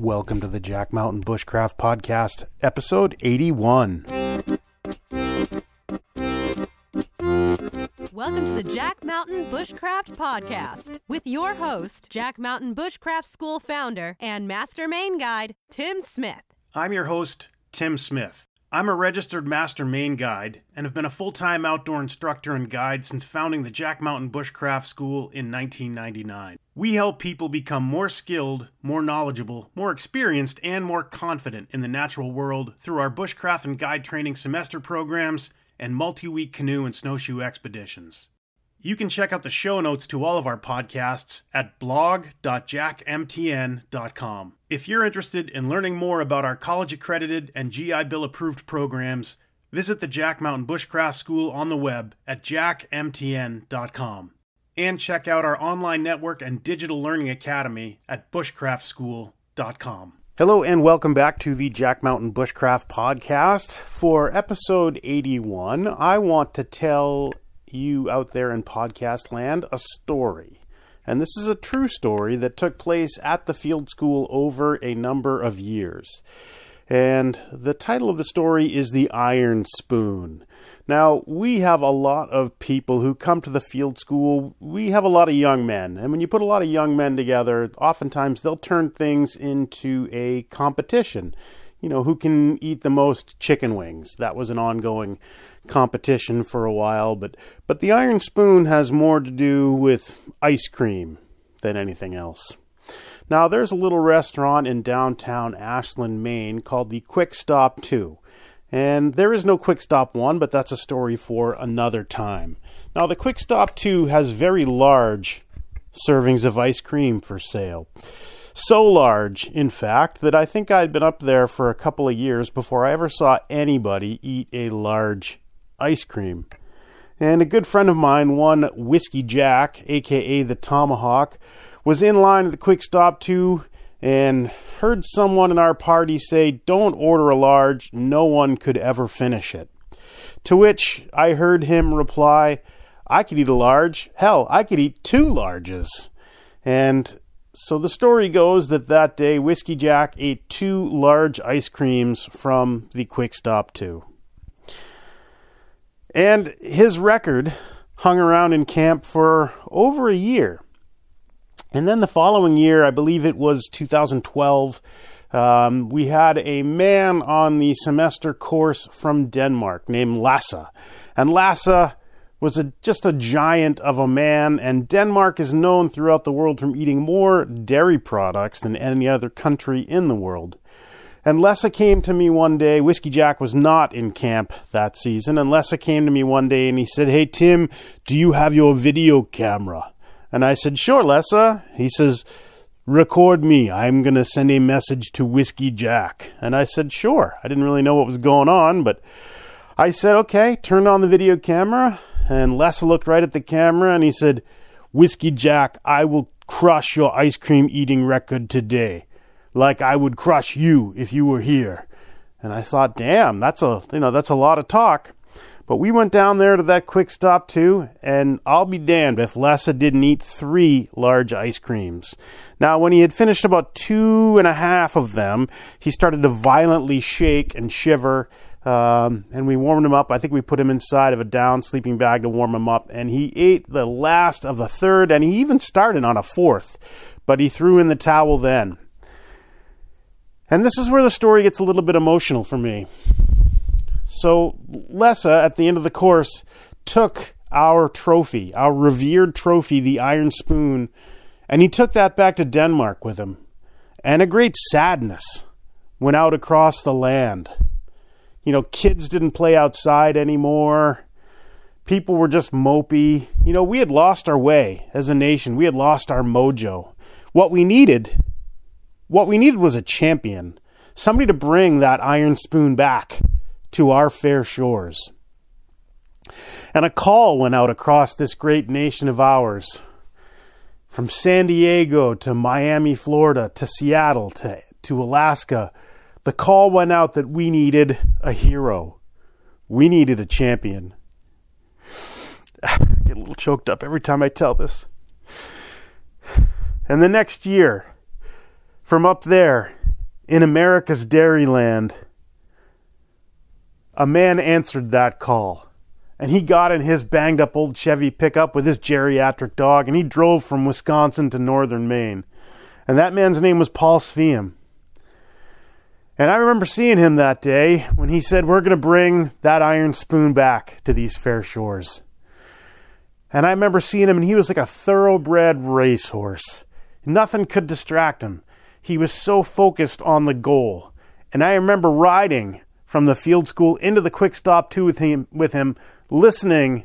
Welcome to the Jack Mountain Bushcraft Podcast, episode 81. Welcome to the Jack Mountain Bushcraft Podcast with your host, Jack Mountain Bushcraft School founder and master main guide, Tim Smith. I'm your host, Tim Smith. I'm a registered master main guide and have been a full time outdoor instructor and guide since founding the Jack Mountain Bushcraft School in 1999. We help people become more skilled, more knowledgeable, more experienced, and more confident in the natural world through our bushcraft and guide training semester programs and multi week canoe and snowshoe expeditions. You can check out the show notes to all of our podcasts at blog.jackmtn.com. If you're interested in learning more about our college accredited and GI Bill approved programs, visit the Jack Mountain Bushcraft School on the web at jackmtn.com. And check out our online network and digital learning academy at bushcraftschool.com. Hello and welcome back to the Jack Mountain Bushcraft Podcast. For episode 81, I want to tell you out there in podcast land a story. And this is a true story that took place at the field school over a number of years. And the title of the story is The Iron Spoon. Now, we have a lot of people who come to the field school. We have a lot of young men. And when you put a lot of young men together, oftentimes they'll turn things into a competition you know, who can eat the most chicken wings. That was an ongoing competition for a while, but but the iron spoon has more to do with ice cream than anything else. Now, there's a little restaurant in downtown Ashland, Maine called the Quick Stop 2. And there is no Quick Stop 1, but that's a story for another time. Now, the Quick Stop 2 has very large servings of ice cream for sale. So large, in fact, that I think I'd been up there for a couple of years before I ever saw anybody eat a large ice cream. And a good friend of mine, one Whiskey Jack, aka the Tomahawk, was in line at the quick stop too and heard someone in our party say, Don't order a large, no one could ever finish it. To which I heard him reply, I could eat a large. Hell, I could eat two larges. And so the story goes that that day Whiskey Jack ate two large ice creams from the Quick Stop 2. And his record hung around in camp for over a year. And then the following year, I believe it was 2012, um, we had a man on the semester course from Denmark named Lasse. And Lasse was a, just a giant of a man, and Denmark is known throughout the world from eating more dairy products than any other country in the world. And Lasse came to me one day. Whiskey Jack was not in camp that season. And Lasse came to me one day and he said, Hey, Tim, do you have your video camera? And I said, Sure, Lasse. He says, Record me. I'm going to send a message to Whiskey Jack. And I said, Sure. I didn't really know what was going on, but I said, Okay, turn on the video camera. And Lasse looked right at the camera and he said, Whiskey Jack, I will crush your ice cream eating record today. Like I would crush you if you were here. And I thought, damn, that's a you know, that's a lot of talk. But we went down there to that quick stop too, and I'll be damned if Lasse didn't eat three large ice creams. Now, when he had finished about two and a half of them, he started to violently shake and shiver um, and we warmed him up. I think we put him inside of a down sleeping bag to warm him up. And he ate the last of the third, and he even started on a fourth, but he threw in the towel then. And this is where the story gets a little bit emotional for me. So, Lasse, at the end of the course, took our trophy, our revered trophy, the iron spoon, and he took that back to Denmark with him. And a great sadness went out across the land you know, kids didn't play outside anymore. People were just mopey. You know, we had lost our way as a nation. We had lost our mojo. What we needed, what we needed was a champion, somebody to bring that iron spoon back to our fair shores. And a call went out across this great nation of ours from San Diego to Miami, Florida to Seattle to, to Alaska the call went out that we needed a hero. We needed a champion. I get a little choked up every time I tell this. And the next year, from up there in America's Dairyland, a man answered that call. And he got in his banged up old Chevy pickup with his geriatric dog and he drove from Wisconsin to northern Maine. And that man's name was Paul Sveum. And I remember seeing him that day when he said, We're going to bring that iron spoon back to these fair shores. And I remember seeing him, and he was like a thoroughbred racehorse. Nothing could distract him. He was so focused on the goal. And I remember riding from the field school into the quick stop two with him, with him listening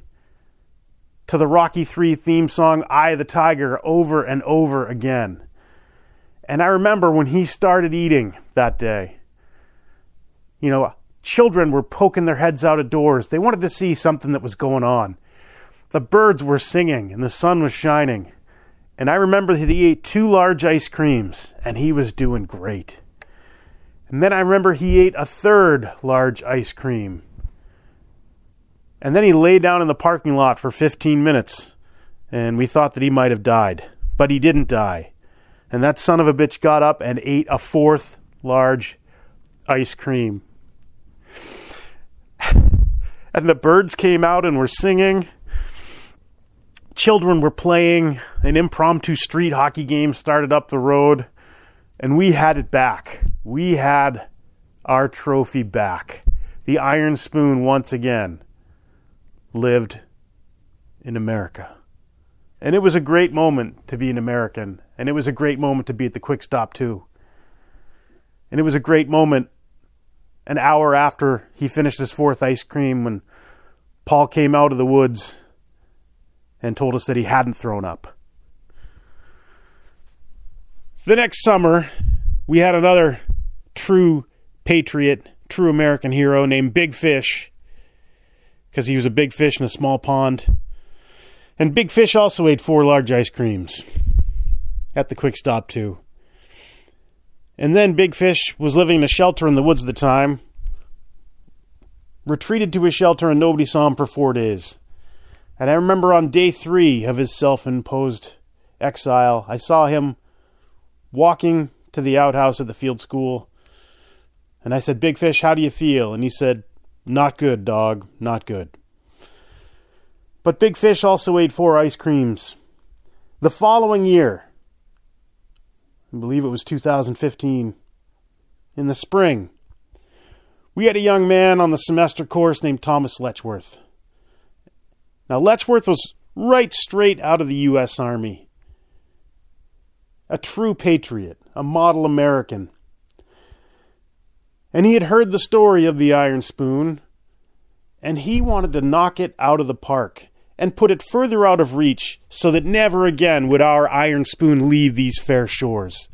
to the Rocky 3 theme song, of the Tiger, over and over again. And I remember when he started eating that day, you know, children were poking their heads out of doors. They wanted to see something that was going on. The birds were singing and the sun was shining. And I remember that he ate two large ice creams and he was doing great. And then I remember he ate a third large ice cream. And then he lay down in the parking lot for 15 minutes. And we thought that he might have died. But he didn't die. And that son of a bitch got up and ate a fourth large ice cream. And the birds came out and were singing. Children were playing. An impromptu street hockey game started up the road. And we had it back. We had our trophy back. The Iron Spoon once again lived in America. And it was a great moment to be an American. And it was a great moment to be at the quick stop, too. And it was a great moment an hour after he finished his fourth ice cream when Paul came out of the woods and told us that he hadn't thrown up. The next summer, we had another true patriot, true American hero named Big Fish, because he was a big fish in a small pond. And Big Fish also ate four large ice creams at the quick stop, too. And then Big Fish was living in a shelter in the woods at the time, retreated to his shelter, and nobody saw him for four days. And I remember on day three of his self imposed exile, I saw him walking to the outhouse at the field school. And I said, Big Fish, how do you feel? And he said, Not good, dog, not good. But Big Fish also ate four ice creams. The following year, I believe it was 2015, in the spring, we had a young man on the semester course named Thomas Letchworth. Now, Letchworth was right straight out of the U.S. Army. A true patriot, a model American. And he had heard the story of the Iron Spoon, and he wanted to knock it out of the park and put it further out of reach so that never again would our iron spoon leave these fair shores.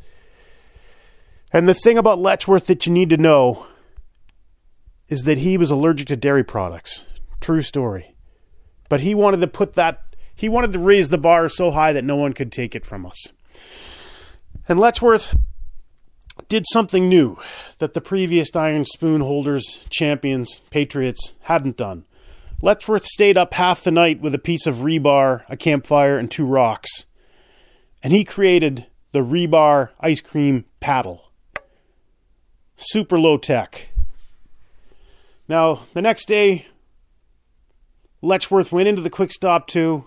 And the thing about Letchworth that you need to know is that he was allergic to dairy products. True story. But he wanted to put that, he wanted to raise the bar so high that no one could take it from us. And Letchworth did something new that the previous Iron Spoon holders, champions, patriots hadn't done. Letchworth stayed up half the night with a piece of rebar, a campfire, and two rocks. And he created the rebar ice cream paddle. Super low tech. Now, the next day, Letchworth went into the quick stop too,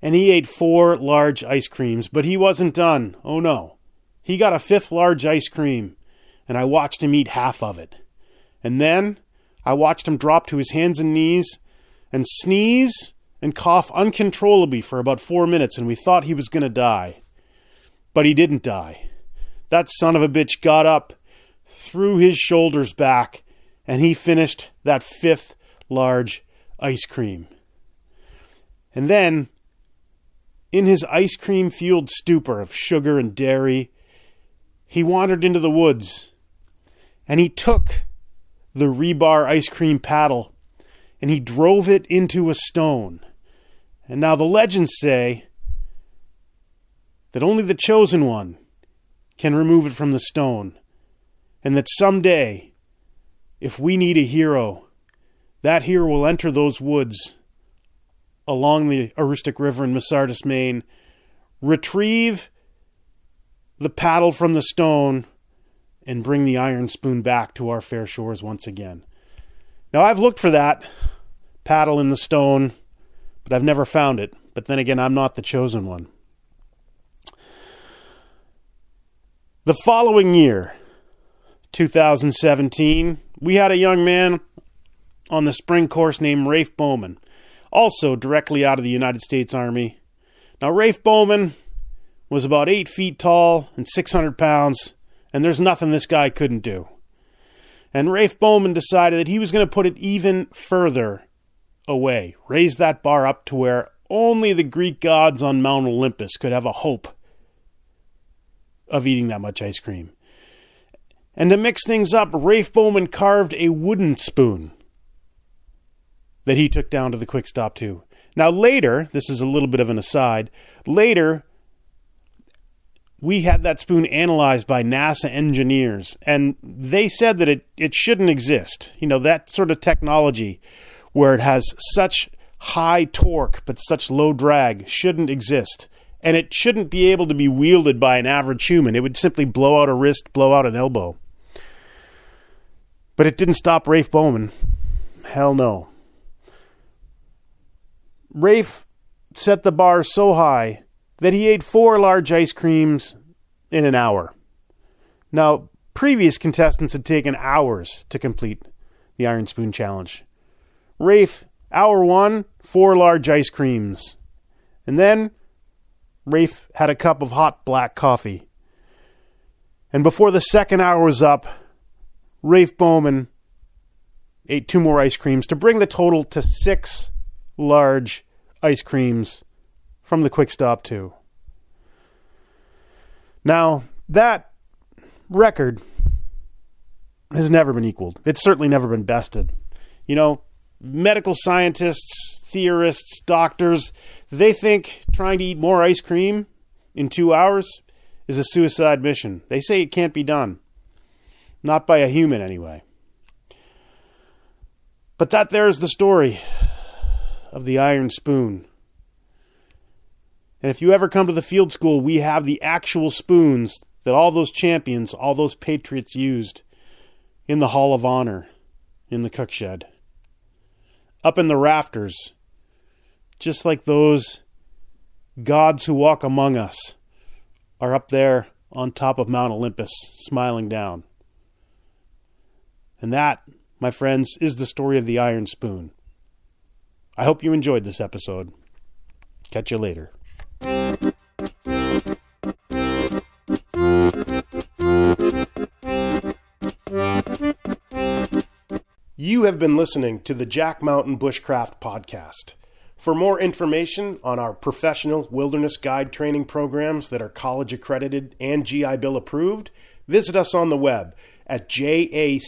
and he ate four large ice creams, but he wasn't done. Oh no. He got a fifth large ice cream, and I watched him eat half of it. And then I watched him drop to his hands and knees and sneeze and cough uncontrollably for about four minutes, and we thought he was going to die. But he didn't die. That son of a bitch got up, threw his shoulders back, and he finished that fifth large ice cream. And then, in his ice cream fueled stupor of sugar and dairy, he wandered into the woods and he took the rebar ice cream paddle and he drove it into a stone. And now the legends say that only the chosen one can remove it from the stone, and that someday, if we need a hero, that hero will enter those woods along the Aroostook River in Masardis, Maine, retrieve the paddle from the stone and bring the iron spoon back to our fair shores once again. Now, I've looked for that paddle in the stone, but I've never found it. But then again, I'm not the chosen one. The following year, 2017, we had a young man on the spring course named Raife Bowman, also directly out of the United States Army. Now, Raife Bowman was about eight feet tall and 600 pounds, and there's nothing this guy couldn't do. And Raife Bowman decided that he was going to put it even further away, raise that bar up to where only the Greek gods on Mount Olympus could have a hope of eating that much ice cream. And to mix things up, Raife Bowman carved a wooden spoon that he took down to the quick stop too. Now later, this is a little bit of an aside, later we had that spoon analyzed by NASA engineers and they said that it, it shouldn't exist. You know, that sort of technology where it has such high torque but such low drag shouldn't exist and it shouldn't be able to be wielded by an average human. It would simply blow out a wrist, blow out an elbow. But it didn't stop Raife Bowman. Hell no. Raife set the bar so high that he ate four large ice creams in an hour. Now, previous contestants had taken hours to complete the Iron Spoon Challenge. Raife, hour one, four large ice creams. And then Raife had a cup of hot black coffee. And before the second hour was up, Raife Bowman ate two more ice creams to bring the total to six large ice creams from the Quick Stop 2. Now, that record has never been equaled. It's certainly never been bested. You know, medical scientists, theorists, doctors, they think trying to eat more ice cream in two hours is a suicide mission. They say it can't be done. Not by a human, anyway. But that there's the story of the iron spoon. And if you ever come to the field school, we have the actual spoons that all those champions, all those patriots used in the Hall of Honor in the cook shed. Up in the rafters, just like those gods who walk among us are up there on top of Mount Olympus, smiling down. And that, my friends, is the story of the iron spoon. I hope you enjoyed this episode. Catch you later. You have been listening to the Jack Mountain Bushcraft Podcast. For more information on our professional wilderness guide training programs that are college accredited and GI Bill approved, visit us on the web at jackmtn.com.